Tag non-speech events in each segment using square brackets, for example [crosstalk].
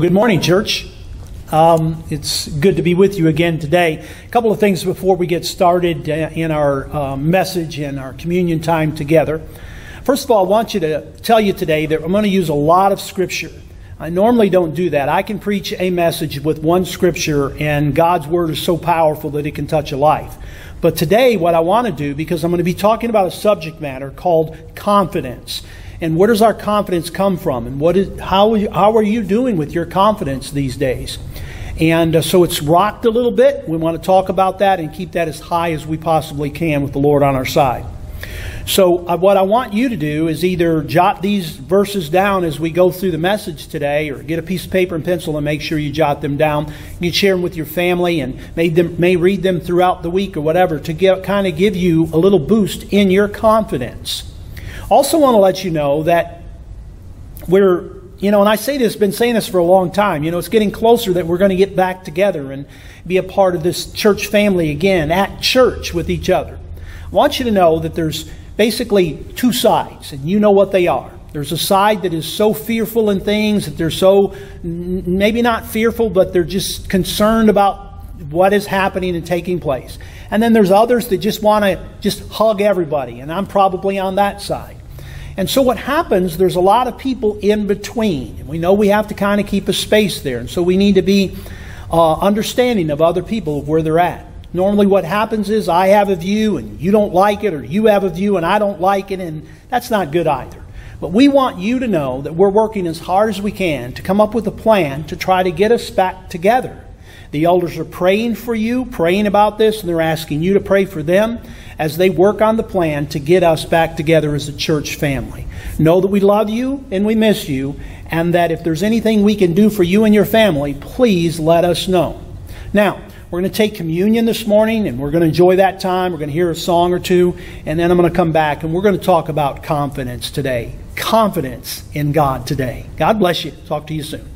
Well, good morning, church. Um, it's good to be with you again today. A couple of things before we get started uh, in our uh, message and our communion time together. First of all, I want you to tell you today that I'm going to use a lot of scripture. I normally don't do that. I can preach a message with one scripture, and God's word is so powerful that it can touch a life. But today, what I want to do, because I'm going to be talking about a subject matter called confidence. And where does our confidence come from? And what is, how, how are you doing with your confidence these days? And uh, so it's rocked a little bit. We want to talk about that and keep that as high as we possibly can with the Lord on our side. So, uh, what I want you to do is either jot these verses down as we go through the message today, or get a piece of paper and pencil and make sure you jot them down. You can share them with your family and may, them, may read them throughout the week or whatever to get, kind of give you a little boost in your confidence. Also, want to let you know that we're, you know, and I say this, been saying this for a long time, you know, it's getting closer that we're going to get back together and be a part of this church family again at church with each other. I want you to know that there's basically two sides, and you know what they are. There's a side that is so fearful in things that they're so, maybe not fearful, but they're just concerned about what is happening and taking place. And then there's others that just want to just hug everybody, and I'm probably on that side. And so what happens, there's a lot of people in between. And we know we have to kind of keep a space there. And so we need to be uh, understanding of other people, of where they're at. Normally, what happens is I have a view and you don't like it, or you have a view and I don't like it, and that's not good either. But we want you to know that we're working as hard as we can to come up with a plan to try to get us back together. The elders are praying for you, praying about this, and they're asking you to pray for them as they work on the plan to get us back together as a church family. Know that we love you and we miss you, and that if there's anything we can do for you and your family, please let us know. Now, we're going to take communion this morning and we're going to enjoy that time. We're going to hear a song or two, and then I'm going to come back and we're going to talk about confidence today. Confidence in God today. God bless you. Talk to you soon.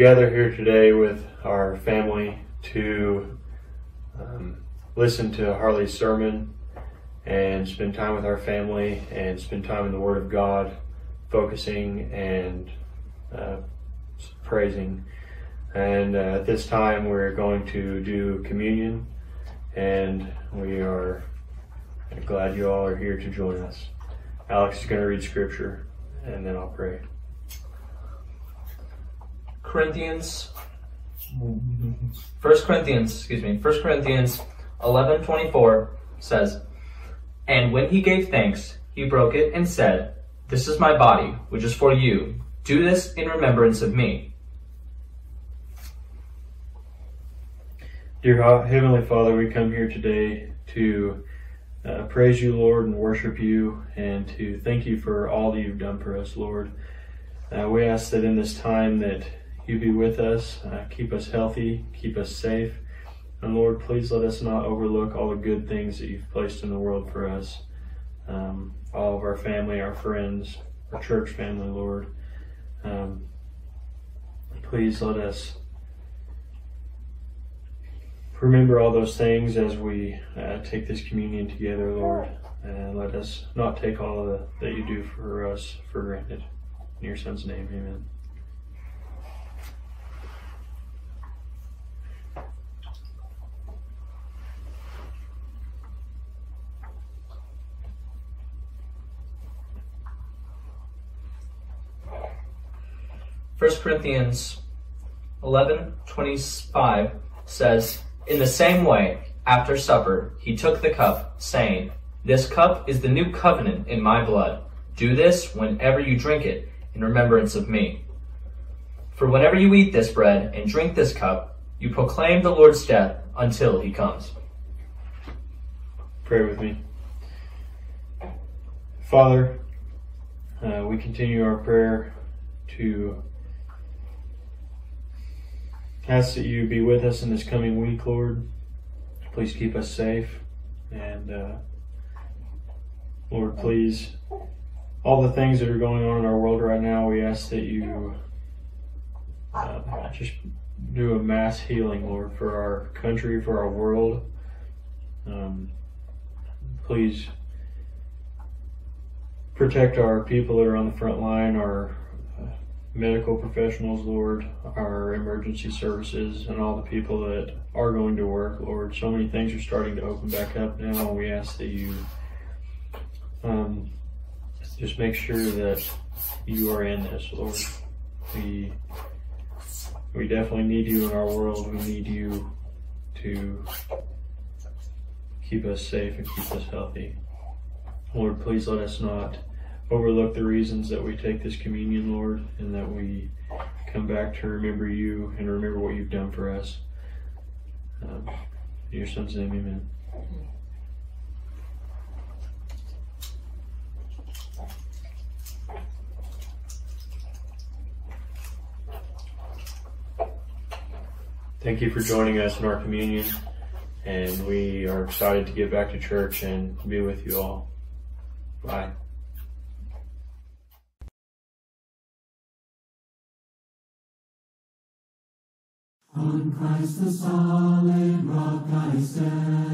Gather here today with our family to um, listen to Harley's sermon and spend time with our family and spend time in the Word of God, focusing and uh, praising. And uh, at this time, we're going to do communion, and we are glad you all are here to join us. Alex is going to read scripture, and then I'll pray. Corinthians, First Corinthians, excuse me, First Corinthians eleven twenty four says, And when he gave thanks, he broke it and said, This is my body, which is for you. Do this in remembrance of me. Dear Heavenly Father, we come here today to uh, praise you, Lord, and worship you, and to thank you for all that you've done for us, Lord. Uh, we ask that in this time that you be with us, uh, keep us healthy, keep us safe. And Lord, please let us not overlook all the good things that you've placed in the world for us. Um, all of our family, our friends, our church family, Lord. Um, please let us remember all those things as we uh, take this communion together, Lord. And let us not take all the, that you do for us for granted. In your son's name, amen. First Corinthians 11 25 says, In the same way, after supper, he took the cup, saying, This cup is the new covenant in my blood. Do this whenever you drink it in remembrance of me. For whenever you eat this bread and drink this cup, you proclaim the Lord's death until he comes. Pray with me. Father, uh, we continue our prayer to ask that you be with us in this coming week, Lord. Please keep us safe. And uh, Lord, please, all the things that are going on in our world right now, we ask that you uh, just do a mass healing, Lord, for our country, for our world. Um, please protect our people that are on the front line, our medical professionals, Lord, our emergency services, and all the people that are going to work, Lord. So many things are starting to open back up now. We ask that you um, just make sure that you are in this, Lord. We we definitely need you in our world. We need you to keep us safe and keep us healthy. Lord, please let us not overlook the reasons that we take this communion, Lord, and that we come back to remember you and remember what you've done for us. Um, in your son's name, amen. Thank you for joining us in our communion, and we are excited to get back to church and be with you all. Bye. On Christ the solid rock I stand,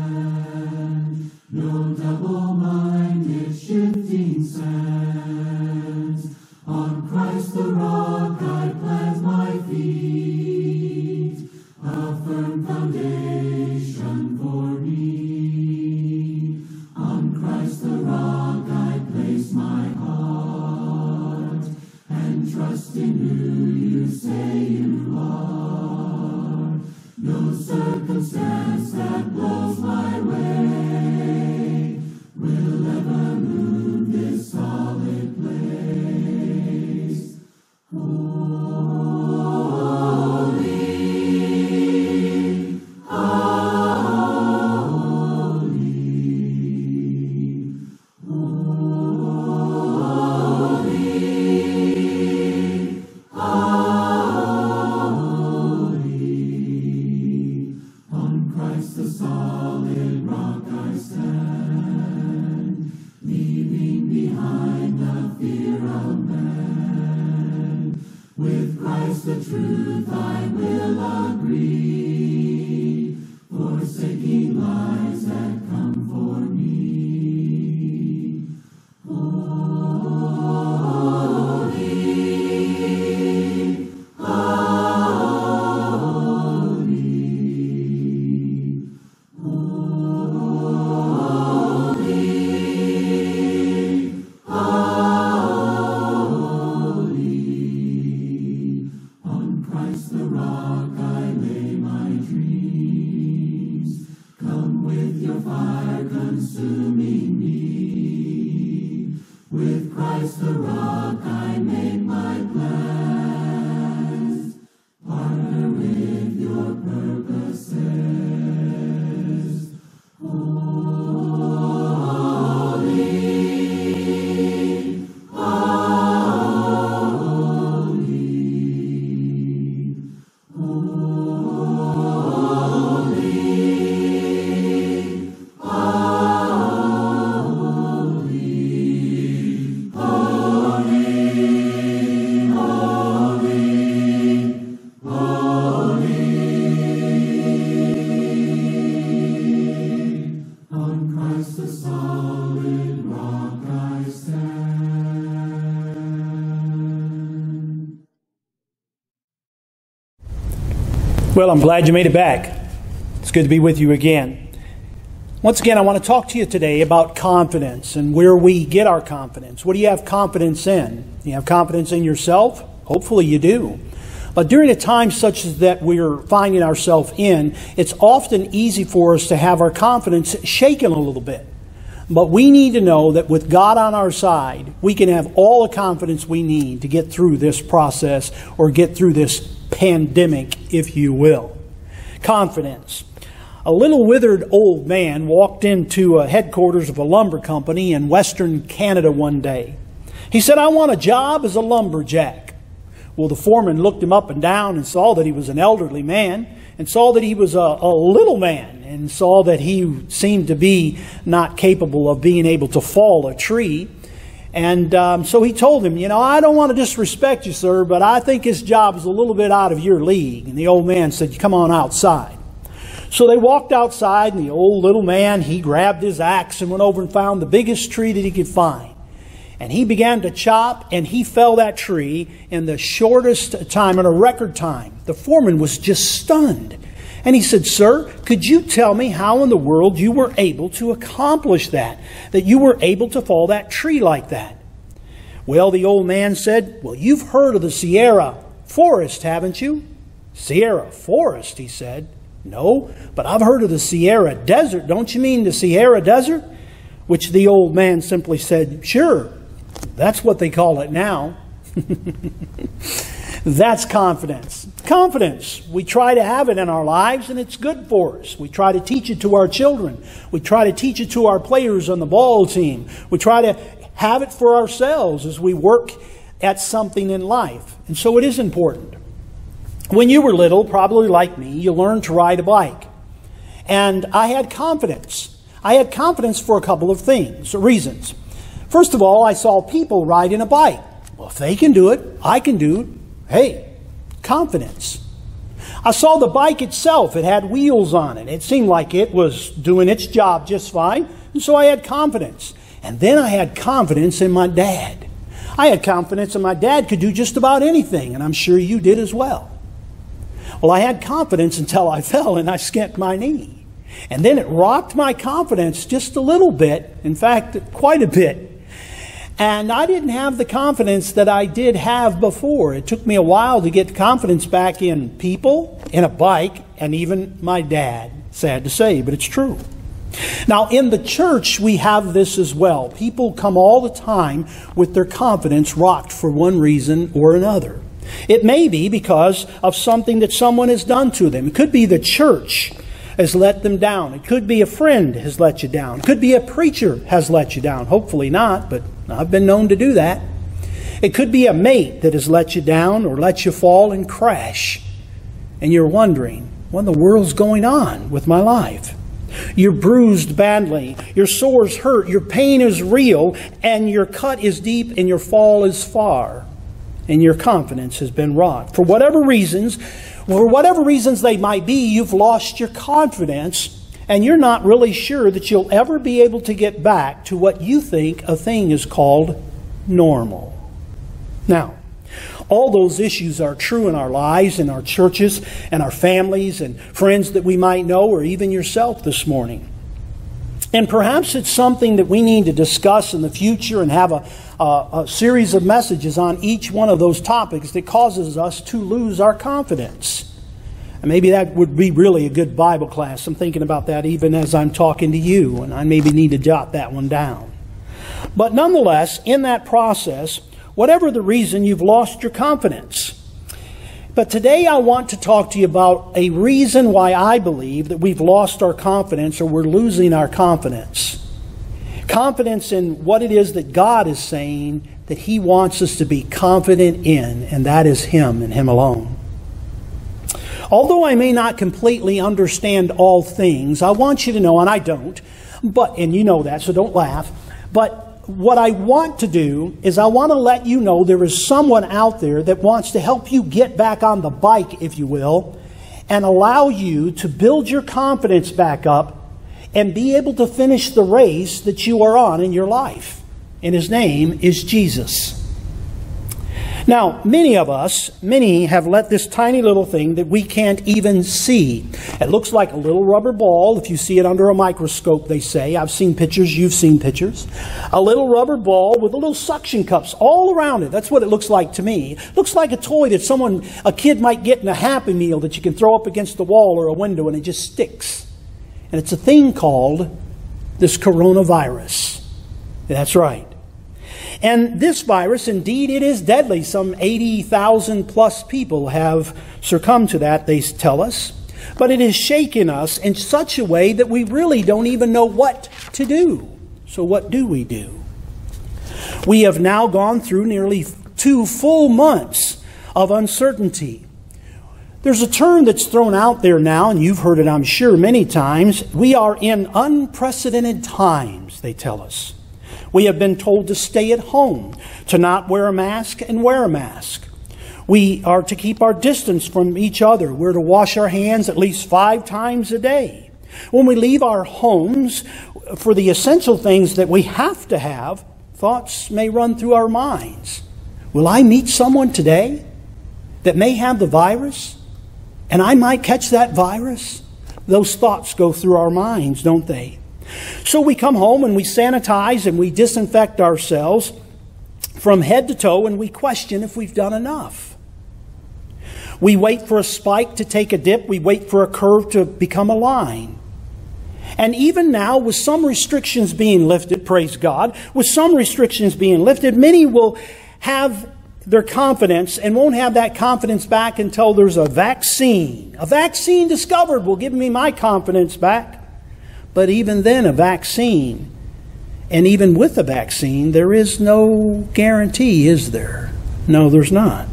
Well, I'm glad you made it back. It's good to be with you again. Once again, I want to talk to you today about confidence and where we get our confidence. What do you have confidence in? You have confidence in yourself? Hopefully you do. But during a time such as that we're finding ourselves in, it's often easy for us to have our confidence shaken a little bit. But we need to know that with God on our side, we can have all the confidence we need to get through this process or get through this pandemic, if you will. Confidence. A little withered old man walked into a headquarters of a lumber company in western Canada one day. He said, I want a job as a lumberjack. Well, the foreman looked him up and down and saw that he was an elderly man and saw that he was a, a little man and saw that he seemed to be not capable of being able to fall a tree. And um, so he told him, You know, I don't want to disrespect you, sir, but I think his job is a little bit out of your league. And the old man said, Come on outside. So they walked outside, and the old little man, he grabbed his axe and went over and found the biggest tree that he could find. And he began to chop, and he fell that tree in the shortest time, in a record time. The foreman was just stunned. And he said, Sir, could you tell me how in the world you were able to accomplish that? That you were able to fall that tree like that? Well, the old man said, Well, you've heard of the Sahara Forest, haven't you? Sahara Forest, he said. No, but I've heard of the Sahara Desert. Don't you mean the Sahara Desert? Which the old man simply said, Sure, that's what they call it now. [laughs] That's confidence. Confidence. We try to have it in our lives and it's good for us. We try to teach it to our children. We try to teach it to our players on the ball team. We try to have it for ourselves as we work at something in life. And so it is important. When you were little, probably like me, you learned to ride a bike. And I had confidence. I had confidence for a couple of things, reasons. First of all, I saw people riding a bike. Well, if they can do it, I can do it. Hey, confidence. I saw the bike itself. It had wheels on it. It seemed like it was doing its job just fine. And so I had confidence. And then I had confidence in my dad. I had confidence that my dad could do just about anything, and I'm sure you did as well. Well, I had confidence until I [laughs] fell and I skinned my knee. And then it rocked my confidence just a little bit, in fact, quite a bit. And I didn't have the confidence that I did have before. It took me a while to get confidence back in people, in a bike, and even my dad. Sad to say, but it's true. Now, in the church, we have this as well. People come all the time with their confidence rocked for one reason or another. It may be because of something that someone has done to them. It could be the church has let them down. It could be a friend has let you down. It could be a preacher has let you down. Hopefully not, but I've been known to do that. It could be a mate that has let you down or let you fall and crash. And you're wondering, what in the world's going on with my life? You're bruised badly. Your sore's hurt. Your pain is real. And your cut is deep and your fall is far. and your confidence has been rocked. For whatever reasons, for whatever reasons they might be, you've lost your confidence and you're not really sure that you'll ever be able to get back to what you think a thing is called normal. Now, all those issues are true in our lives, in our churches, and our families, and friends that we might know, or even yourself this morning. And perhaps it's something that we need to discuss in the future and have a, a, a, series of messages on each one of those topics that causes us to lose our confidence. And maybe that would be really a good Bible class. I'm thinking about that even as I'm talking to you, and I maybe need to jot that one down. But nonetheless, in that process, whatever the reason, you've lost your confidence. But today I want to talk to you about a reason why I believe that we've lost our confidence or we're losing our confidence. Confidence in what it is that God is saying that He wants us to be confident in, and that is Him and Him alone. Although I may not completely understand all things, I want you to know, and I don't, but, and you know that, so don't laugh, but what I want to do is I want to let you know there is someone out there that wants to help you get back on the bike, if you will, and allow you to build your confidence back up and be able to finish the race that you are on in your life. And his name is Jesus. Now, many of us, many have let this tiny little thing that we can't even see. It looks like a little rubber ball. If you see it under a microscope, they say. I've seen pictures, you've seen pictures. A little rubber ball with little suction cups all around it. That's what it looks like to me. It looks like a toy that someone, a kid might get in a Happy Meal that you can throw up against the wall or a window and it just sticks. And it's a thing called this coronavirus. That's right. And this virus, indeed, it is deadly. Some 80,000 plus people have succumbed to that, they tell us. But it has shaken us in such a way that we really don't even know what to do. So, what do we do? We have now gone through nearly two full months of uncertainty. There's a term that's thrown out there now, and you've heard it, I'm sure, many times. We are in unprecedented times, they tell us. We have been told to stay at home, to not wear a mask and wear a mask. We are to keep our distance from each other. We're to wash our hands at least five times a day. When we leave our homes for the essential things that we have to have, thoughts may run through our minds. Will I meet someone today that may have the virus and I might catch that virus? Those thoughts go through our minds, don't they? So we come home and we sanitize and we disinfect ourselves from head to toe and we question if we've done enough. We wait for a spike to take a dip, we wait for a curve to become a line. And even now, with some restrictions being lifted, praise God, with some restrictions being lifted, many will have their confidence and won't have that confidence back until there's a vaccine. A vaccine discovered will give me my confidence back. But even then, a vaccine, and even with a vaccine, there is no guarantee, is there? No, there's not.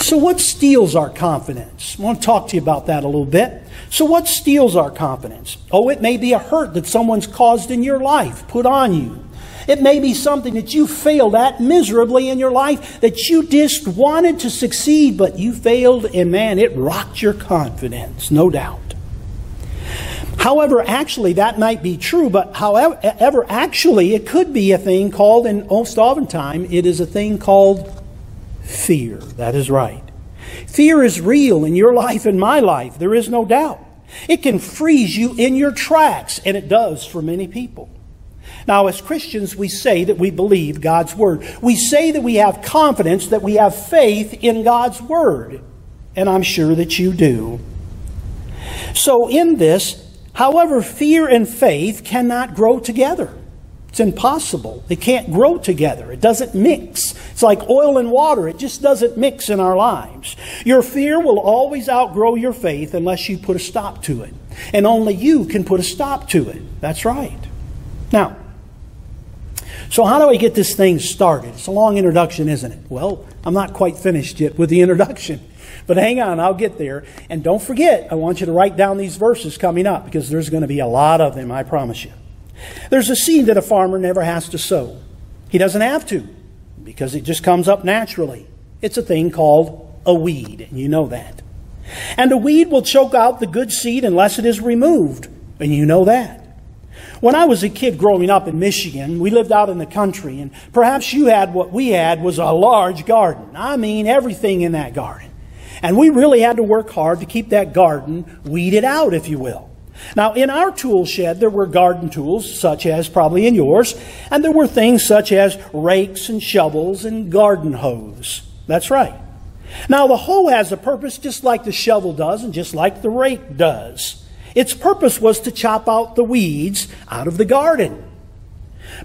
So, what steals our confidence? I want to talk to you about that a little bit. So, what steals our confidence? Oh, it may be a hurt that someone's caused in your life, put on you. It may be something that you failed at miserably in your life that you just wanted to succeed, but you failed, and man, it rocked your confidence, no doubt. However, actually, that might be true, but however, actually, it could be a thing called, and most oftentimes, it is a thing called fear. That is right. Fear is real in your life and my life. There is no doubt. It can freeze you in your tracks, and it does for many people. Now, as Christians, we say that we believe God's Word. We say that we have confidence, that we have faith in God's Word. And I'm sure that you do. So, in this, However, fear and faith cannot grow together. It's impossible. They can't grow together. It doesn't mix. It's like oil and water. It just doesn't mix in our lives. Your fear will always outgrow your faith unless you put a stop to it. And only you can put a stop to it. That's right. Now, so how do I get this thing started? It's a long introduction, isn't it? Well, I'm not quite finished yet with the introduction. But hang on, I'll get there. And don't forget, I want you to write down these verses coming up because there's going to be a lot of them, I promise you. There's a seed that a farmer never has to sow. He doesn't have to because it just comes up naturally. It's a thing called a weed, and you know that. And a weed will choke out the good seed unless it is removed, and you know that. When I was a kid growing up in Michigan, we lived out in the country, and perhaps you had what we had was a large garden. I mean, everything in that garden. And we really had to work hard to keep that garden weeded out, if you will. Now, in our tool shed, there were garden tools, such as probably in yours, and there were things such as rakes and shovels and garden hose. That's right. Now, the hoe has a purpose just like the shovel does and just like the rake does. Its purpose was to chop out the weeds out of the garden.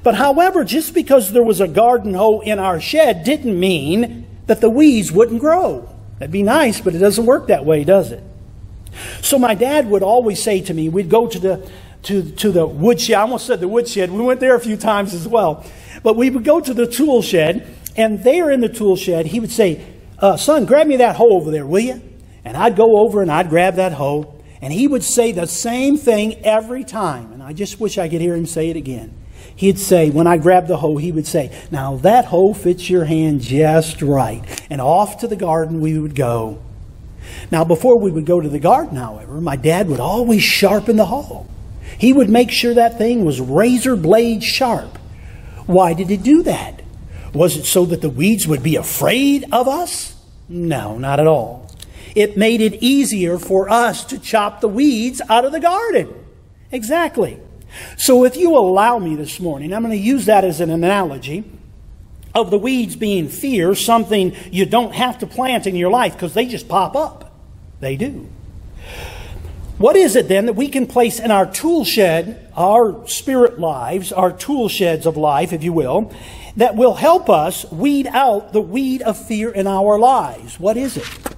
But however, just because there was a garden hoe in our shed didn't mean that the weeds wouldn't grow. That'd be nice, but it doesn't work that way, does it? So my dad would always say to me, we'd go to the to, to the woodshed. I almost said the woodshed. We went there a few times as well. But we would go to the tool shed, and there in the tool shed, he would say, uh, Son, grab me that hoe over there, will you? And I'd go over and I'd grab that hoe, and he would say the same thing every time. And I just wish I could hear him say it again. He'd say, when I grabbed the hoe, he would say, Now that hoe fits your hand just right. And off to the garden we would go. Now, before we would go to the garden, however, my dad would always sharpen the hoe. He would make sure that thing was razor blade sharp. Why did he do that? Was it so that the weeds would be afraid of us? No, not at all it made it easier for us to chop the weeds out of the garden. Exactly. So, if you allow me this morning, I'm going to use that as an analogy of the weeds being fear, something you don't have to plant in your life because they just pop up. They do. What is it then that we can place in our tool shed, our spirit lives, our tool sheds of life, if you will, that will help us weed out the weed of fear in our lives? What is it?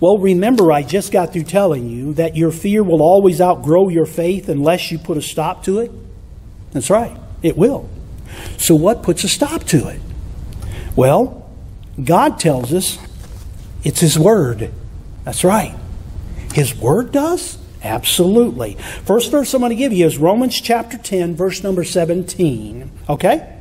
Well, remember, I just got through telling you that your fear will always outgrow your faith unless you put a stop to it. That's right, it will. So, what puts a stop to it? Well, God tells us it's His Word. That's right. His Word does? Absolutely. First verse I'm going to give you is Romans chapter 10, verse number 17. Okay?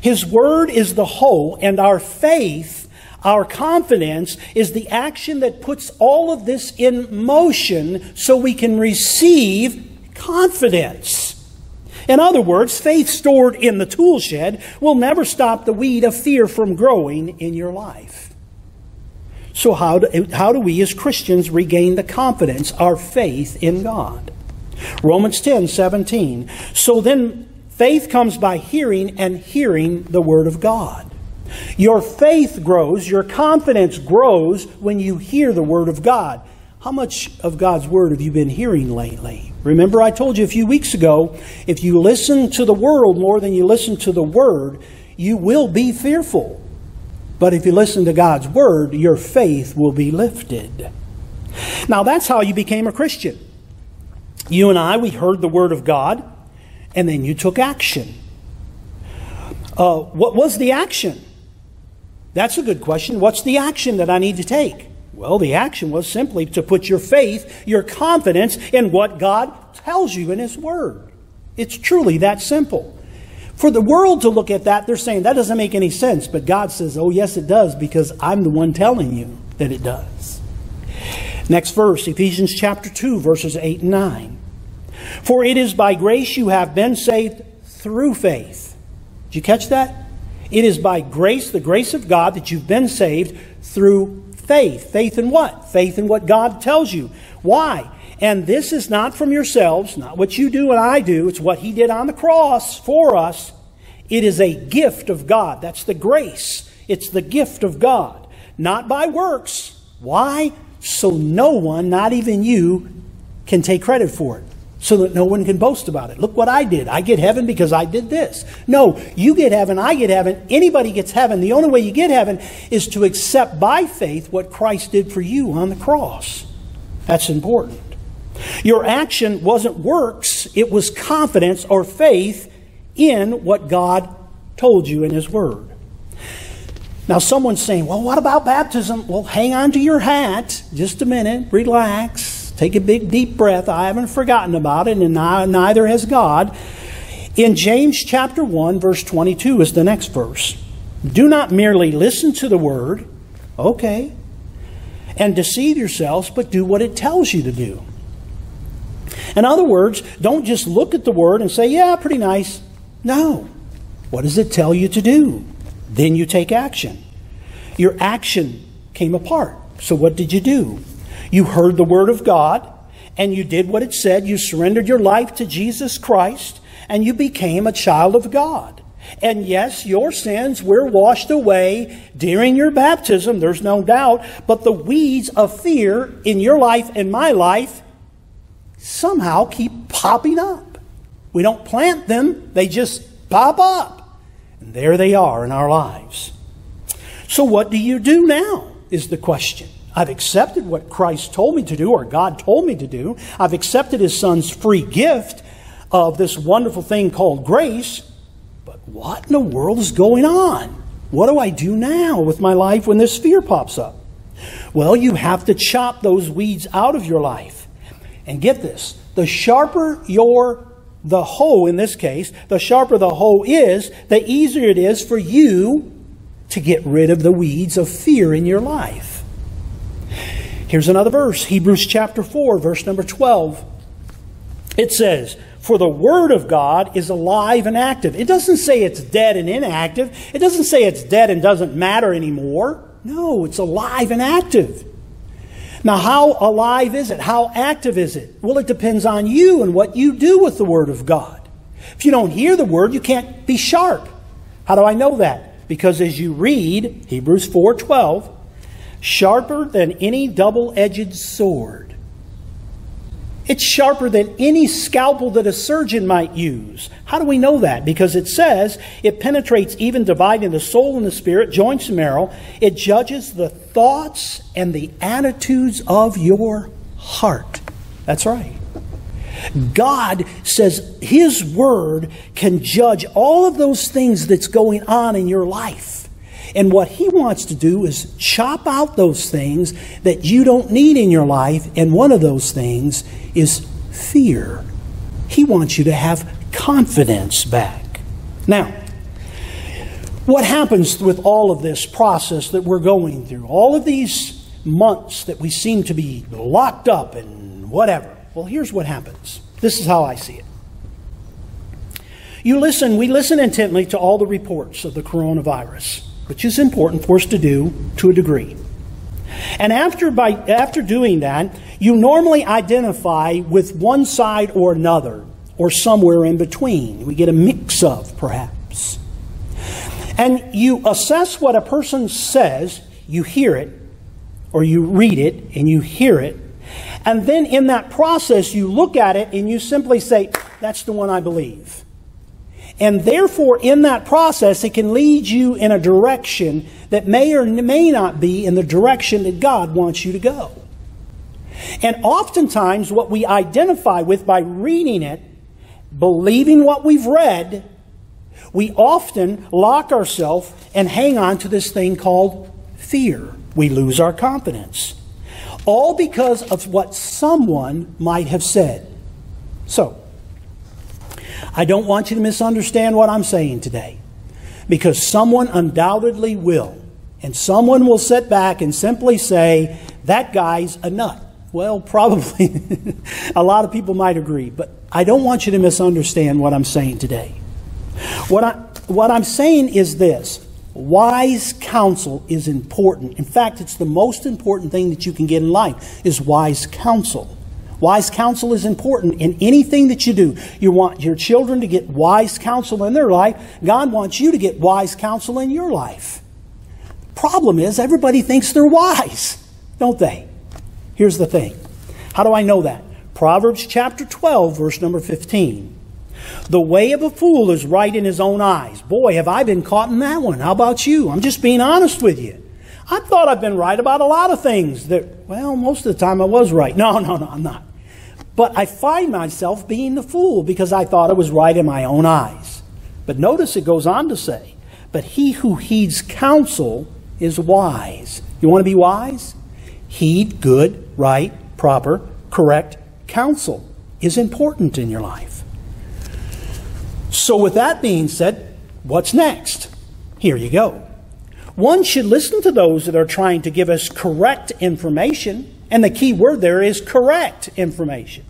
His Word is the whole, and our faith our confidence is the action that puts all of this in motion so we can receive confidence. In other words, faith stored in the tool shed will never stop the weed of fear from growing in your life. So, how do, how do we as Christians regain the confidence, our faith in God? Romans 10 17. So then, faith comes by hearing, and hearing the Word of God. Your faith grows, your confidence grows when you hear the Word of God. How much of God's Word have you been hearing lately? Remember, I told you a few weeks ago if you listen to the world more than you listen to the Word, you will be fearful. But if you listen to God's Word, your faith will be lifted. Now, that's how you became a Christian. You and I, we heard the Word of God, and then you took action. Uh, what was the action? That's a good question. What's the action that I need to take? Well, the action was simply to put your faith, your confidence in what God tells you in His Word. It's truly that simple. For the world to look at that, they're saying that doesn't make any sense. But God says, oh, yes, it does, because I'm the one telling you that it does. Next verse, Ephesians chapter 2, verses 8 and 9. For it is by grace you have been saved through faith. Did you catch that? It is by grace, the grace of God, that you've been saved through faith. Faith in what? Faith in what God tells you. Why? And this is not from yourselves, not what you do and I do. It's what He did on the cross for us. It is a gift of God. That's the grace. It's the gift of God, not by works. Why? So no one, not even you, can take credit for it so that no one can boast about it. Look what I did. I get heaven because I did this. No, you get heaven, I get heaven, anybody gets heaven. The only way you get heaven is to accept by faith what Christ did for you on the cross. That's important. Your action wasn't works, it was confidence or faith in what God told you in His Word. Now, someone's saying, well, what about baptism? Well, hang on to your hat just a minute, relax Take a big, deep breath. I haven't forgotten about it, and neither has God. In James chapter 1, verse 22 is the next verse. Do not merely listen to the word Okay. And deceive yourselves, but do what it tells you to do. In other words, don't just look at the word and say, yeah, pretty nice. No. What does it tell you to do? Then you take action. Your action came apart. So what did you do? You heard the word of God and you did what it said. You surrendered your life to Jesus Christ and you became a child of God. And yes, your sins were washed away during your baptism, there's no doubt, but the weeds of fear in your life and my life somehow keep popping up. We don't plant them, they just pop up. And there they are in our lives. So, what do you do now? Is the question. I've accepted what Christ told me to do, or God told me to do. I've accepted His Son's free gift of this wonderful thing called grace. But what in the world is going on? What do I do now with my life when this fear pops up? Well, you have to chop those weeds out of your life. And get this the sharper your the hoe in this case, the sharper the hoe is, the easier it is for you to get rid of the weeds of fear in your life. Here's another verse Hebrews chapter 4, verse number 12. It says, For the Word of God is alive and active. It doesn't say it's dead and inactive. It doesn't say it's dead and doesn't matter anymore. No, it's alive and active. Now, how alive is it? How active is it? Well, it depends on you and what you do with the Word of God. If you don't hear the Word, you can't be sharp. How do I know that? Because as you read Hebrews four 4:12, sharper than any double-edged sword it's sharper than any scalpel that a surgeon might use. How do we know that? Because it says it penetrates even dividing the soul and the spirit, joints and marrow. It judges the thoughts and the attitudes of your heart. That's right. God says His Word can judge all of those things that's going on in your life. And what He wants to do is chop out those things that you don't need in your life. And one of those things is fear. He wants you to have confidence back. Now, what happens with all of this process that we're going through? All of these months that we seem to be locked up and whatever. Well, here's what happens. This is how I see it. You listen, we listen intently to all the reports of the coronavirus, which is important for us to do to a degree. And after, by, after doing that, you normally identify with one side or another, or somewhere in between. We get a mix of, perhaps. And you assess what a person says, you hear it, or you read it and you hear it. And then in that process, you look at it and you simply say, That's the one I believe. And therefore, in that process, it can lead you in a direction that may or may not be in the direction that God wants you to go. And oftentimes, what we identify with by reading it, believing what we've read, we often lock ourselves and hang on to this thing called fear. We lose our confidence. All because of what someone might have said. So, I don't want you to misunderstand what I'm saying today. Because someone undoubtedly will. And someone will sit back and simply say, that guy's a nut. Well, [laughs] probably a lot of people might agree, but I don't want you to misunderstand what I'm saying today. What, I, what I'm saying is this wise counsel is important. In fact, it's the most important thing that you can get in life is wise counsel. Wise counsel is important in anything that you do. You want your children to get wise counsel in their life. God wants you to get wise counsel in your life. Problem is, everybody thinks they're wise, don't they? Here's the thing. How do I know that? Proverbs chapter 12, verse number 15. The way of a fool is right in his own eyes. Boy, have I been caught in that one. How about you? I'm just being honest with you. I thought I've been right about a lot of things that, well, most of the time I was right. No, no, no, I'm not. But I find myself being the fool because I thought I was right in my own eyes. But notice it goes on to say, But he who heeds counsel is wise. You want to be wise? Heed good, right, proper, correct counsel is important in your life. So, with that being said, what's next? Here you go. one should listen to those that are trying to give us correct information. And the key word there is correct information.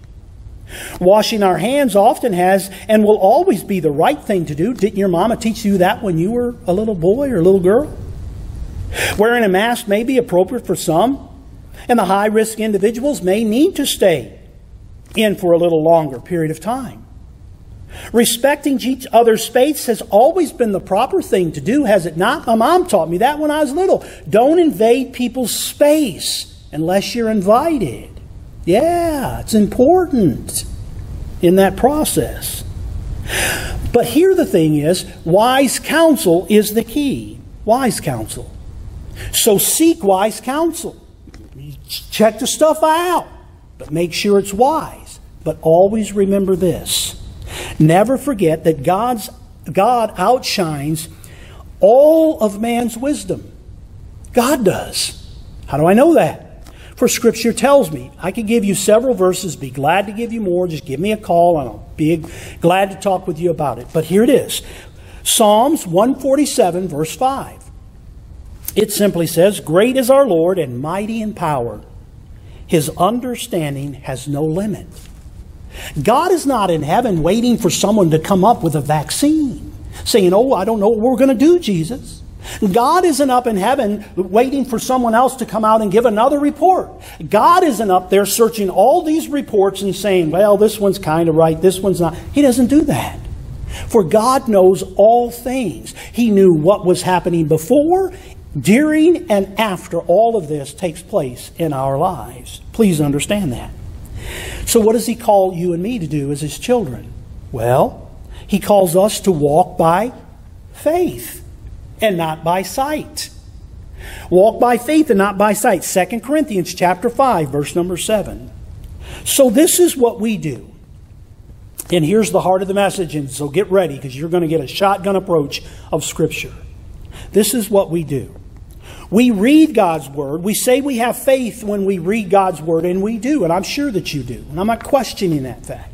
Washing our hands often has and will always be the right thing to do. Didn't your mama teach you that when you were a little boy or a little girl? Wearing a mask may be appropriate for some, and the high risk individuals may need to stay in for a little longer period of time. Respecting each other's space has always been the proper thing to do, has it not? My mom taught me that when I was little. Don't invade people's space unless you're invited. Yeah, it's important in that process. But here the thing is wise counsel is the key. Wise counsel. So seek wise counsel. Check the stuff out, but make sure it's wise. But always remember this never forget that God's, God outshines all of man's wisdom. God does. How do I know that? For Scripture tells me. I could give you several verses, be glad to give you more. Just give me a call and I'll be glad to talk with you about it. But here it is Psalms 147, verse 5. It simply says, Great is our Lord and mighty in power. His understanding has no limit. God is not in heaven waiting for someone to come up with a vaccine, saying, Oh, I don't know what we're going to do, Jesus. God isn't up in heaven waiting for someone else to come out and give another report. God isn't up there searching all these reports and saying, well, this one's kind of right, this one's not. He doesn't do that. For God knows all things. He knew what was happening before, during, and after all of this takes place in our lives. Please understand that. So, what does He call you and me to do as His children? Well, He calls us to walk by faith and not by sight. Walk by faith and not by sight. 2 Corinthians chapter 5 verse number 7. So this is what we do. And here's the heart of the message and so get ready because you're going to get a shotgun approach of scripture. This is what we do. We read God's word. We say we have faith when we read God's word and we do and I'm sure that you do. And I'm not questioning that fact.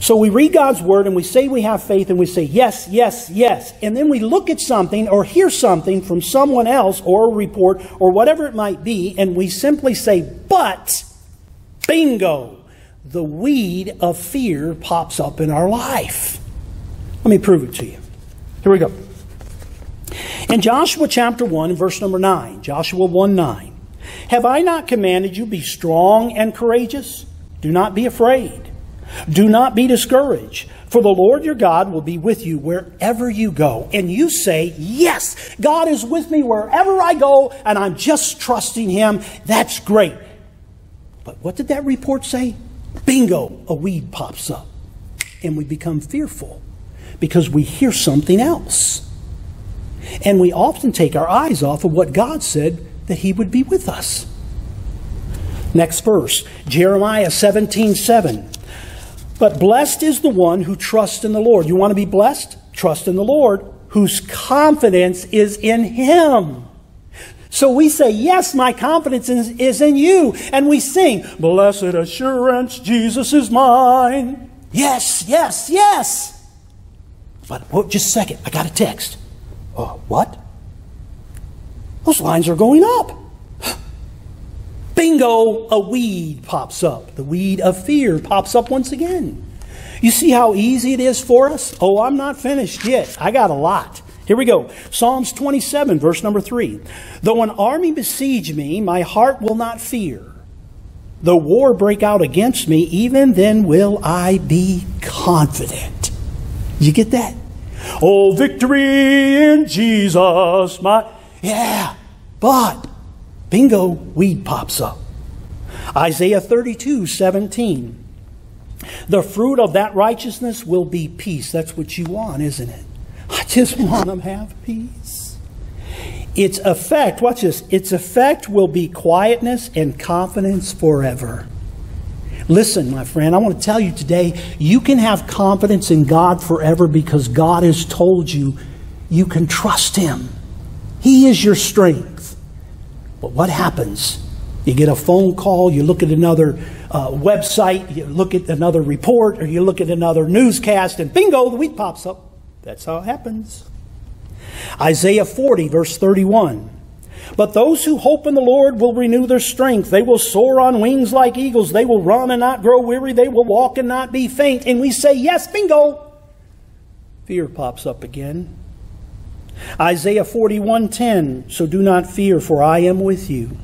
So we read God's word and we say we have faith and we say yes, yes, yes. And then we look at something or hear something from someone else or a report or whatever it might be and we simply say, but, bingo, the weed of fear pops up in our life. Let me prove it to you. Here we go. In Joshua chapter 1 verse number 9, Joshua 1 9, have I not commanded you be strong and courageous? Do not be afraid. Do not be discouraged, for the Lord your God will be with you wherever you go. And you say, Yes, God is with me wherever I go, and I'm just trusting Him. That's great. But what did that report say? Bingo, a weed pops up. And we become fearful because we hear something else. And we often take our eyes off of what God said that He would be with us. Next verse, Jeremiah 17 7. But blessed is the one who trusts in the Lord. You want to be blessed? Trust in the Lord, whose confidence is in Him. So we say, Yes, my confidence is, is in you. And we sing, Blessed assurance, Jesus is mine. Yes, yes, yes. But oh, just a second, I got a text. Oh, what? Those lines are going up bingo, a weed pops up. The weed of fear pops up once again. You see how easy it is for us? Oh, I'm not finished yet. I got a lot. Here we go. Psalms 27, verse number 3. Though an army besiege me, my heart will not fear. Though war break out against me, even then will I be confident. You get that? Oh, victory in Jesus, my. Yeah, but Bingo, weed pops up. Isaiah 32, 17. The fruit of that righteousness will be peace. That's what you want, isn't it? [laughs] I just want to have peace. Its effect, watch this, its effect will be quietness and confidence forever. Listen, my friend, I want to tell you today, you can have confidence in God forever because God has told you you can trust Him. He is your strength. But what happens? You get a phone call, you look at another uh, website, you look at another report, or you look at another newscast, and bingo, the weed pops up. That's how it happens. Isaiah 40, verse 31. But those who hope in the Lord will renew their strength. They will soar on wings like eagles. They will run and not grow weary. They will walk and not be faint. And we say, Yes, bingo. Fear pops up again. Isaiah 41:10 So do not fear for I am with you.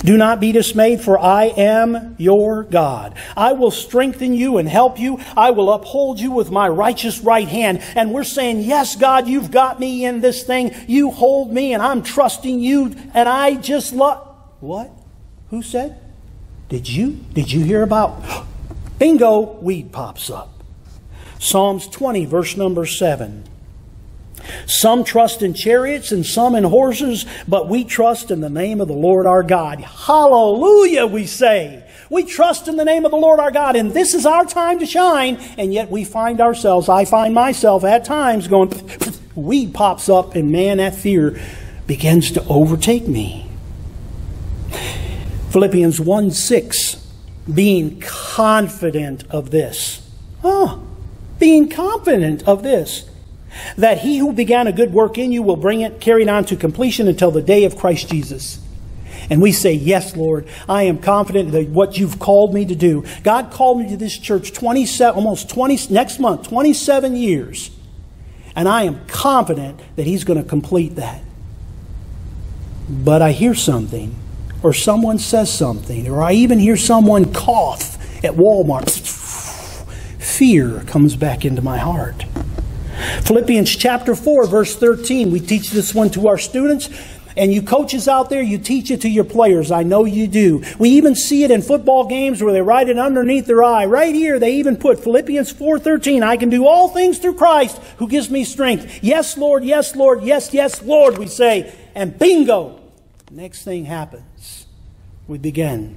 Do not be dismayed, for I am your God. I will strengthen you and help you. I will uphold you with my righteous right hand. And we're saying, Yes, God, you've got me in this thing. You hold me, and I'm trusting you, and I just love. What? Who said? Did you? Did you hear about? [gasps] Bingo, weed pops up. Psalms 20, verse number 7. Some trust in chariots and some in horses, but we trust in the name of the Lord our God. Hallelujah, we say. We trust in the name of the Lord our God, and this is our time to shine, and yet we find ourselves, I find myself at times going, [sniffs] weed pops up, and man, that fear begins to overtake me. Philippians 1 6, being confident of this. Oh, being confident of this that he who began a good work in you will bring it carried on to completion until the day of Christ Jesus. And we say, Yes, Lord, I am confident that what you've called me to do. God called me to this church 27, almost 20, next month, 27 years. And I am confident that He's going to complete that. But I hear something, or someone says something, or I even hear someone cough at Walmart. Fear comes back into my heart. Philippians chapter 4, verse 13. We teach this one to our students. And you coaches out there, you teach it to your players. I know you do. We even see it in football games where they write it underneath their eye. Right here, they even put Philippians 4:13, I can do all things through Christ who gives me strength. Yes, Lord, yes, Lord, yes, yes, Lord, we say. And bingo, next thing happens. We begin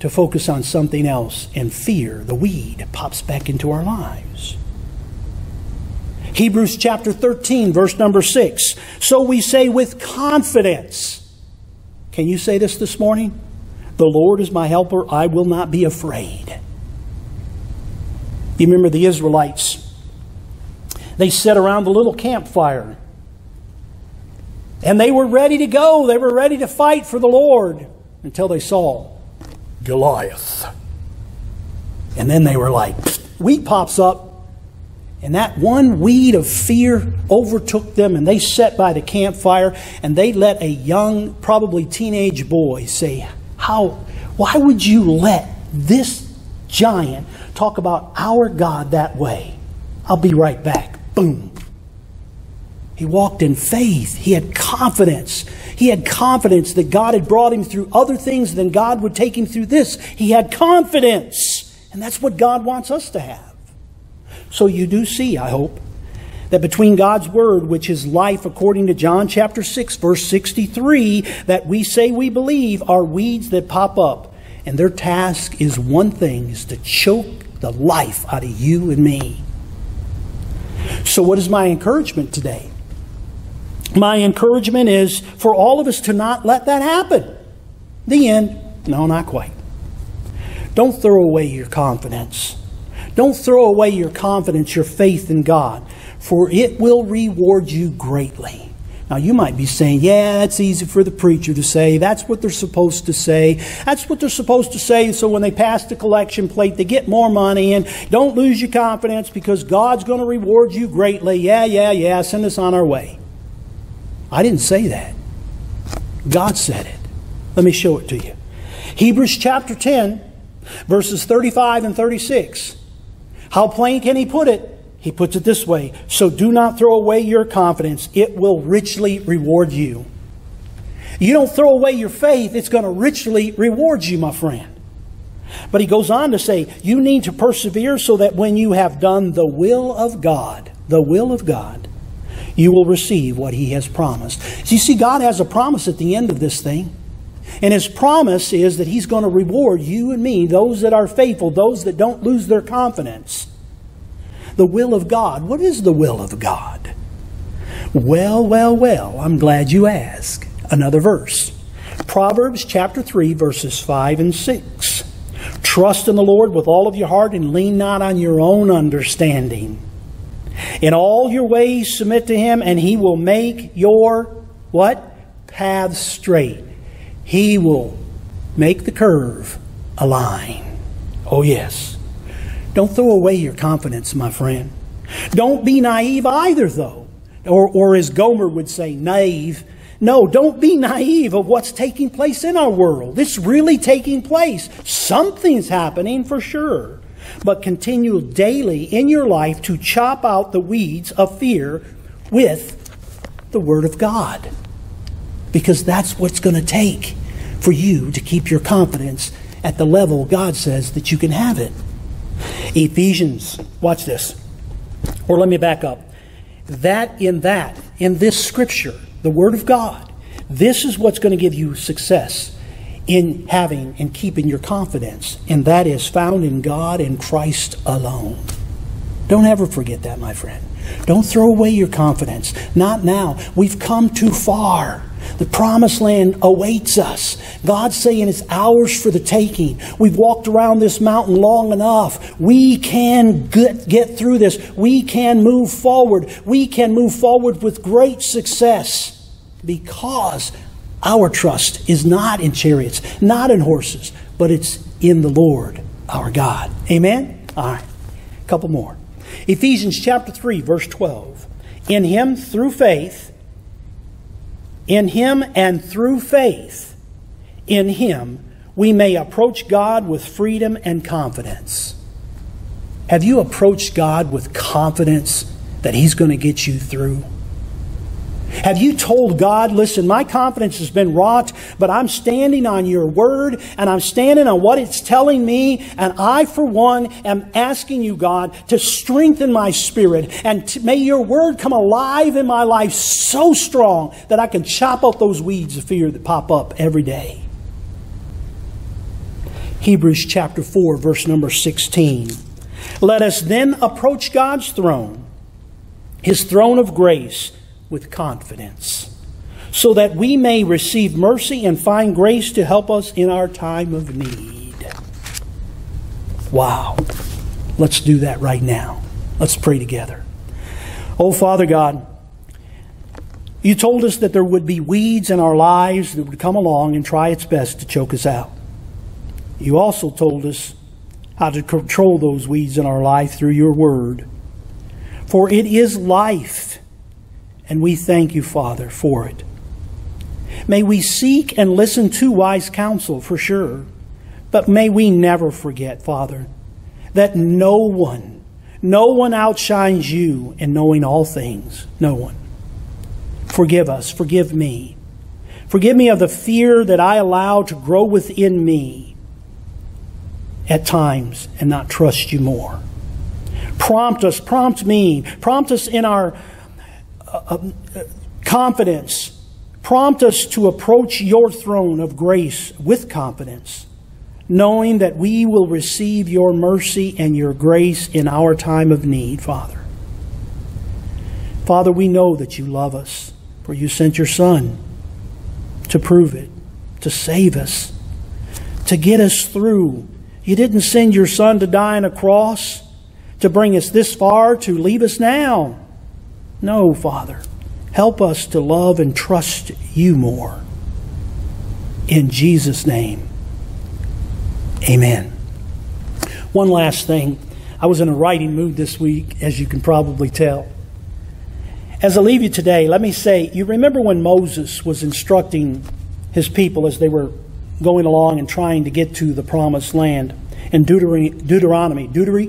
to focus on something else, and fear, the weed, pops back into our lives. Hebrews chapter 13, verse number 6. So we say with confidence. Can you say this this morning? The Lord is my helper, I will not be afraid. You remember the Israelites? They sat around the little campfire. And they were ready to go. They were ready to fight for the Lord until they saw Goliath. And then they were like, wheat pops up. And that one weed of fear overtook them, and they sat by the campfire and they let a young, probably teenage boy say, How, why would you let this giant talk about our God that way? I'll be right back. Boom. He walked in faith. He had confidence. He had confidence that God had brought him through other things than God would take him through this. He had confidence. And that's what God wants us to have. So you do see, I hope, that between God's word, which is life according to John chapter 6, verse 63, that we say we believe are weeds that pop up. And their task is one thing, is to choke the life out of you and me. So what is my encouragement today? My encouragement is for all of us to not let that happen. The end. No, not quite. Don't throw away your confidence. Don't throw away your confidence, your faith in God, for it will reward you greatly. Now, you might be saying, yeah, that's easy for the preacher to say. That's what they're supposed to say. That's what they're supposed to say so when they pass the collection plate, they get more money. And don't lose your confidence because God's going to reward you greatly. Yeah, yeah, yeah, send us on our way. I didn't say that. God said it. Let me show it to you. Hebrews chapter 10, verses 35 and 36. How plain can he put it? He puts it this way So do not throw away your confidence, it will richly reward you. You don't throw away your faith, it's going to richly reward you, my friend. But he goes on to say, You need to persevere so that when you have done the will of God, the will of God, you will receive what he has promised. So you see, God has a promise at the end of this thing. And his promise is that he's going to reward you and me, those that are faithful, those that don't lose their confidence. The will of God. What is the will of God? Well, well, well, I'm glad you ask. Another verse. Proverbs chapter 3, verses 5 and 6. Trust in the Lord with all of your heart and lean not on your own understanding. In all your ways submit to him, and he will make your what? Paths straight. He will make the curve a line. Oh, yes. Don't throw away your confidence, my friend. Don't be naive either, though. Or, or as Gomer would say, naive. No, don't be naive of what's taking place in our world. It's really taking place. Something's happening for sure. But continue daily in your life to chop out the weeds of fear with the Word of God. Because that's what's going to take for you to keep your confidence at the level God says that you can have it. Ephesians, watch this. Or let me back up. That in that, in this scripture, the Word of God, this is what's going to give you success in having and keeping your confidence, and that is found in God and Christ alone. Don't ever forget that, my friend. Don't throw away your confidence. Not now. We've come too far. The promised land awaits us. God's saying it's ours for the taking. We've walked around this mountain long enough. We can get, get through this. We can move forward. We can move forward with great success because our trust is not in chariots, not in horses, but it's in the Lord our God. Amen? All right. A couple more. Ephesians chapter 3, verse 12. In him, through faith, in him and through faith, in him, we may approach God with freedom and confidence. Have you approached God with confidence that He's going to get you through? Have you told God, listen, my confidence has been wrought, but I'm standing on your word and I'm standing on what it's telling me, and I, for one, am asking you, God, to strengthen my spirit and may your word come alive in my life so strong that I can chop out those weeds of fear that pop up every day. Hebrews chapter 4, verse number 16. Let us then approach God's throne, his throne of grace with confidence, so that we may receive mercy and find grace to help us in our time of need. Wow. Let's do that right now. Let's pray together. Oh, Father God, you told us that there would be weeds in our lives that would come along and try its best to choke us out. You also told us how to control those weeds in our life through your word. For it is life and we thank you, Father, for it. May we seek and listen to wise counsel for sure, but may we never forget, Father, that no one, no one outshines you in knowing all things. No one. Forgive us, forgive me. Forgive me of the fear that I allow to grow within me at times and not trust you more. Prompt us, prompt me, prompt us in our Uh, um, uh, confidence. Prompt us to approach your throne of grace with confidence, knowing that we will receive your mercy and your grace in our time of need, Father. Father, we know that you love us, for you sent your Son to prove it, to save us, to get us through. You didn't send your Son to die on a cross to bring us this far, to leave us now. No, Father. Help us to love and trust you more. In Jesus' name, amen. One last thing. I was in a writing mood this week, as you can probably tell. As I leave you today, let me say you remember when Moses was instructing his people as they were going along and trying to get to the promised land? In Deuteronomy, Deuteronomy,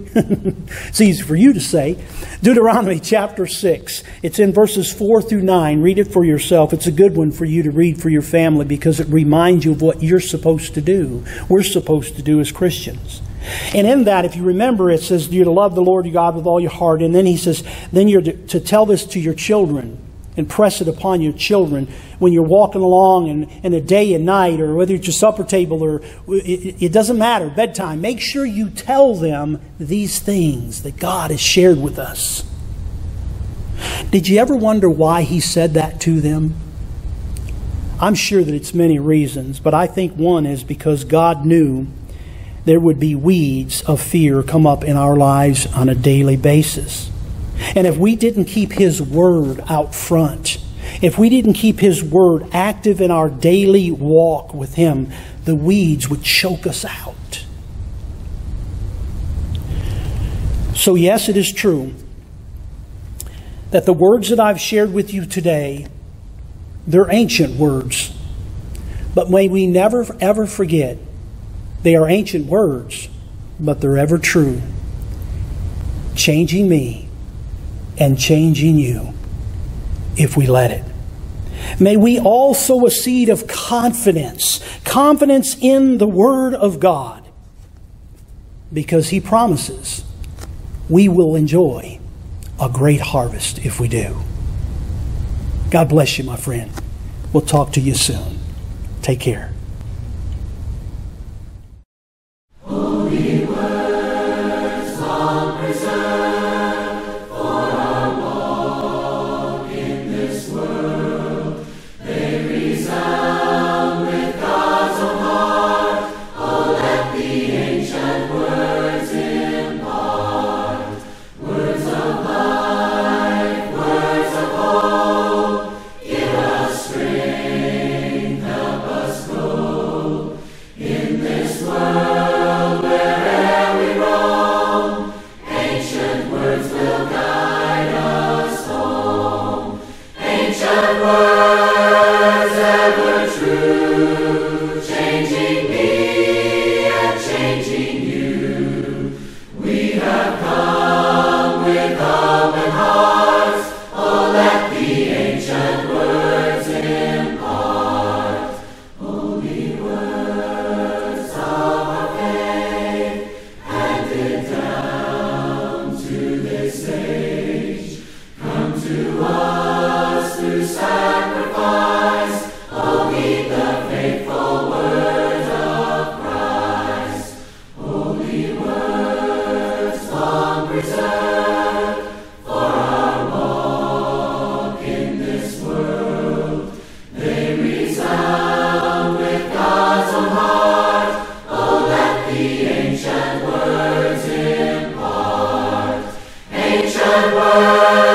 [laughs] it's easy for you to say, Deuteronomy chapter 6. It's in verses 4 through 9. Read it for yourself. It's a good one for you to read for your family because it reminds you of what you're supposed to do. We're supposed to do as Christians. And in that, if you remember, it says you're to love the Lord your God with all your heart. And then he says, then you're to tell this to your children and press it upon your children when you're walking along in, in a day and night or whether it's your supper table or it, it doesn't matter, bedtime. Make sure you tell them these things that God has shared with us. Did you ever wonder why he said that to them? I'm sure that it's many reasons, but I think one is because God knew there would be weeds of fear come up in our lives on a daily basis. And if we didn't keep His Word out front, if we didn't keep His Word active in our daily walk with Him, the weeds would choke us out. So, yes, it is true that the words that I've shared with you today, they're ancient words. But may we never, ever forget they are ancient words, but they're ever true, changing me and changing you if we let it. May we all sow a seed of confidence, confidence in the Word of God, because He promises we will enjoy a great harvest if we do. God bless you, my friend. We'll talk to you soon. Take care. Lord.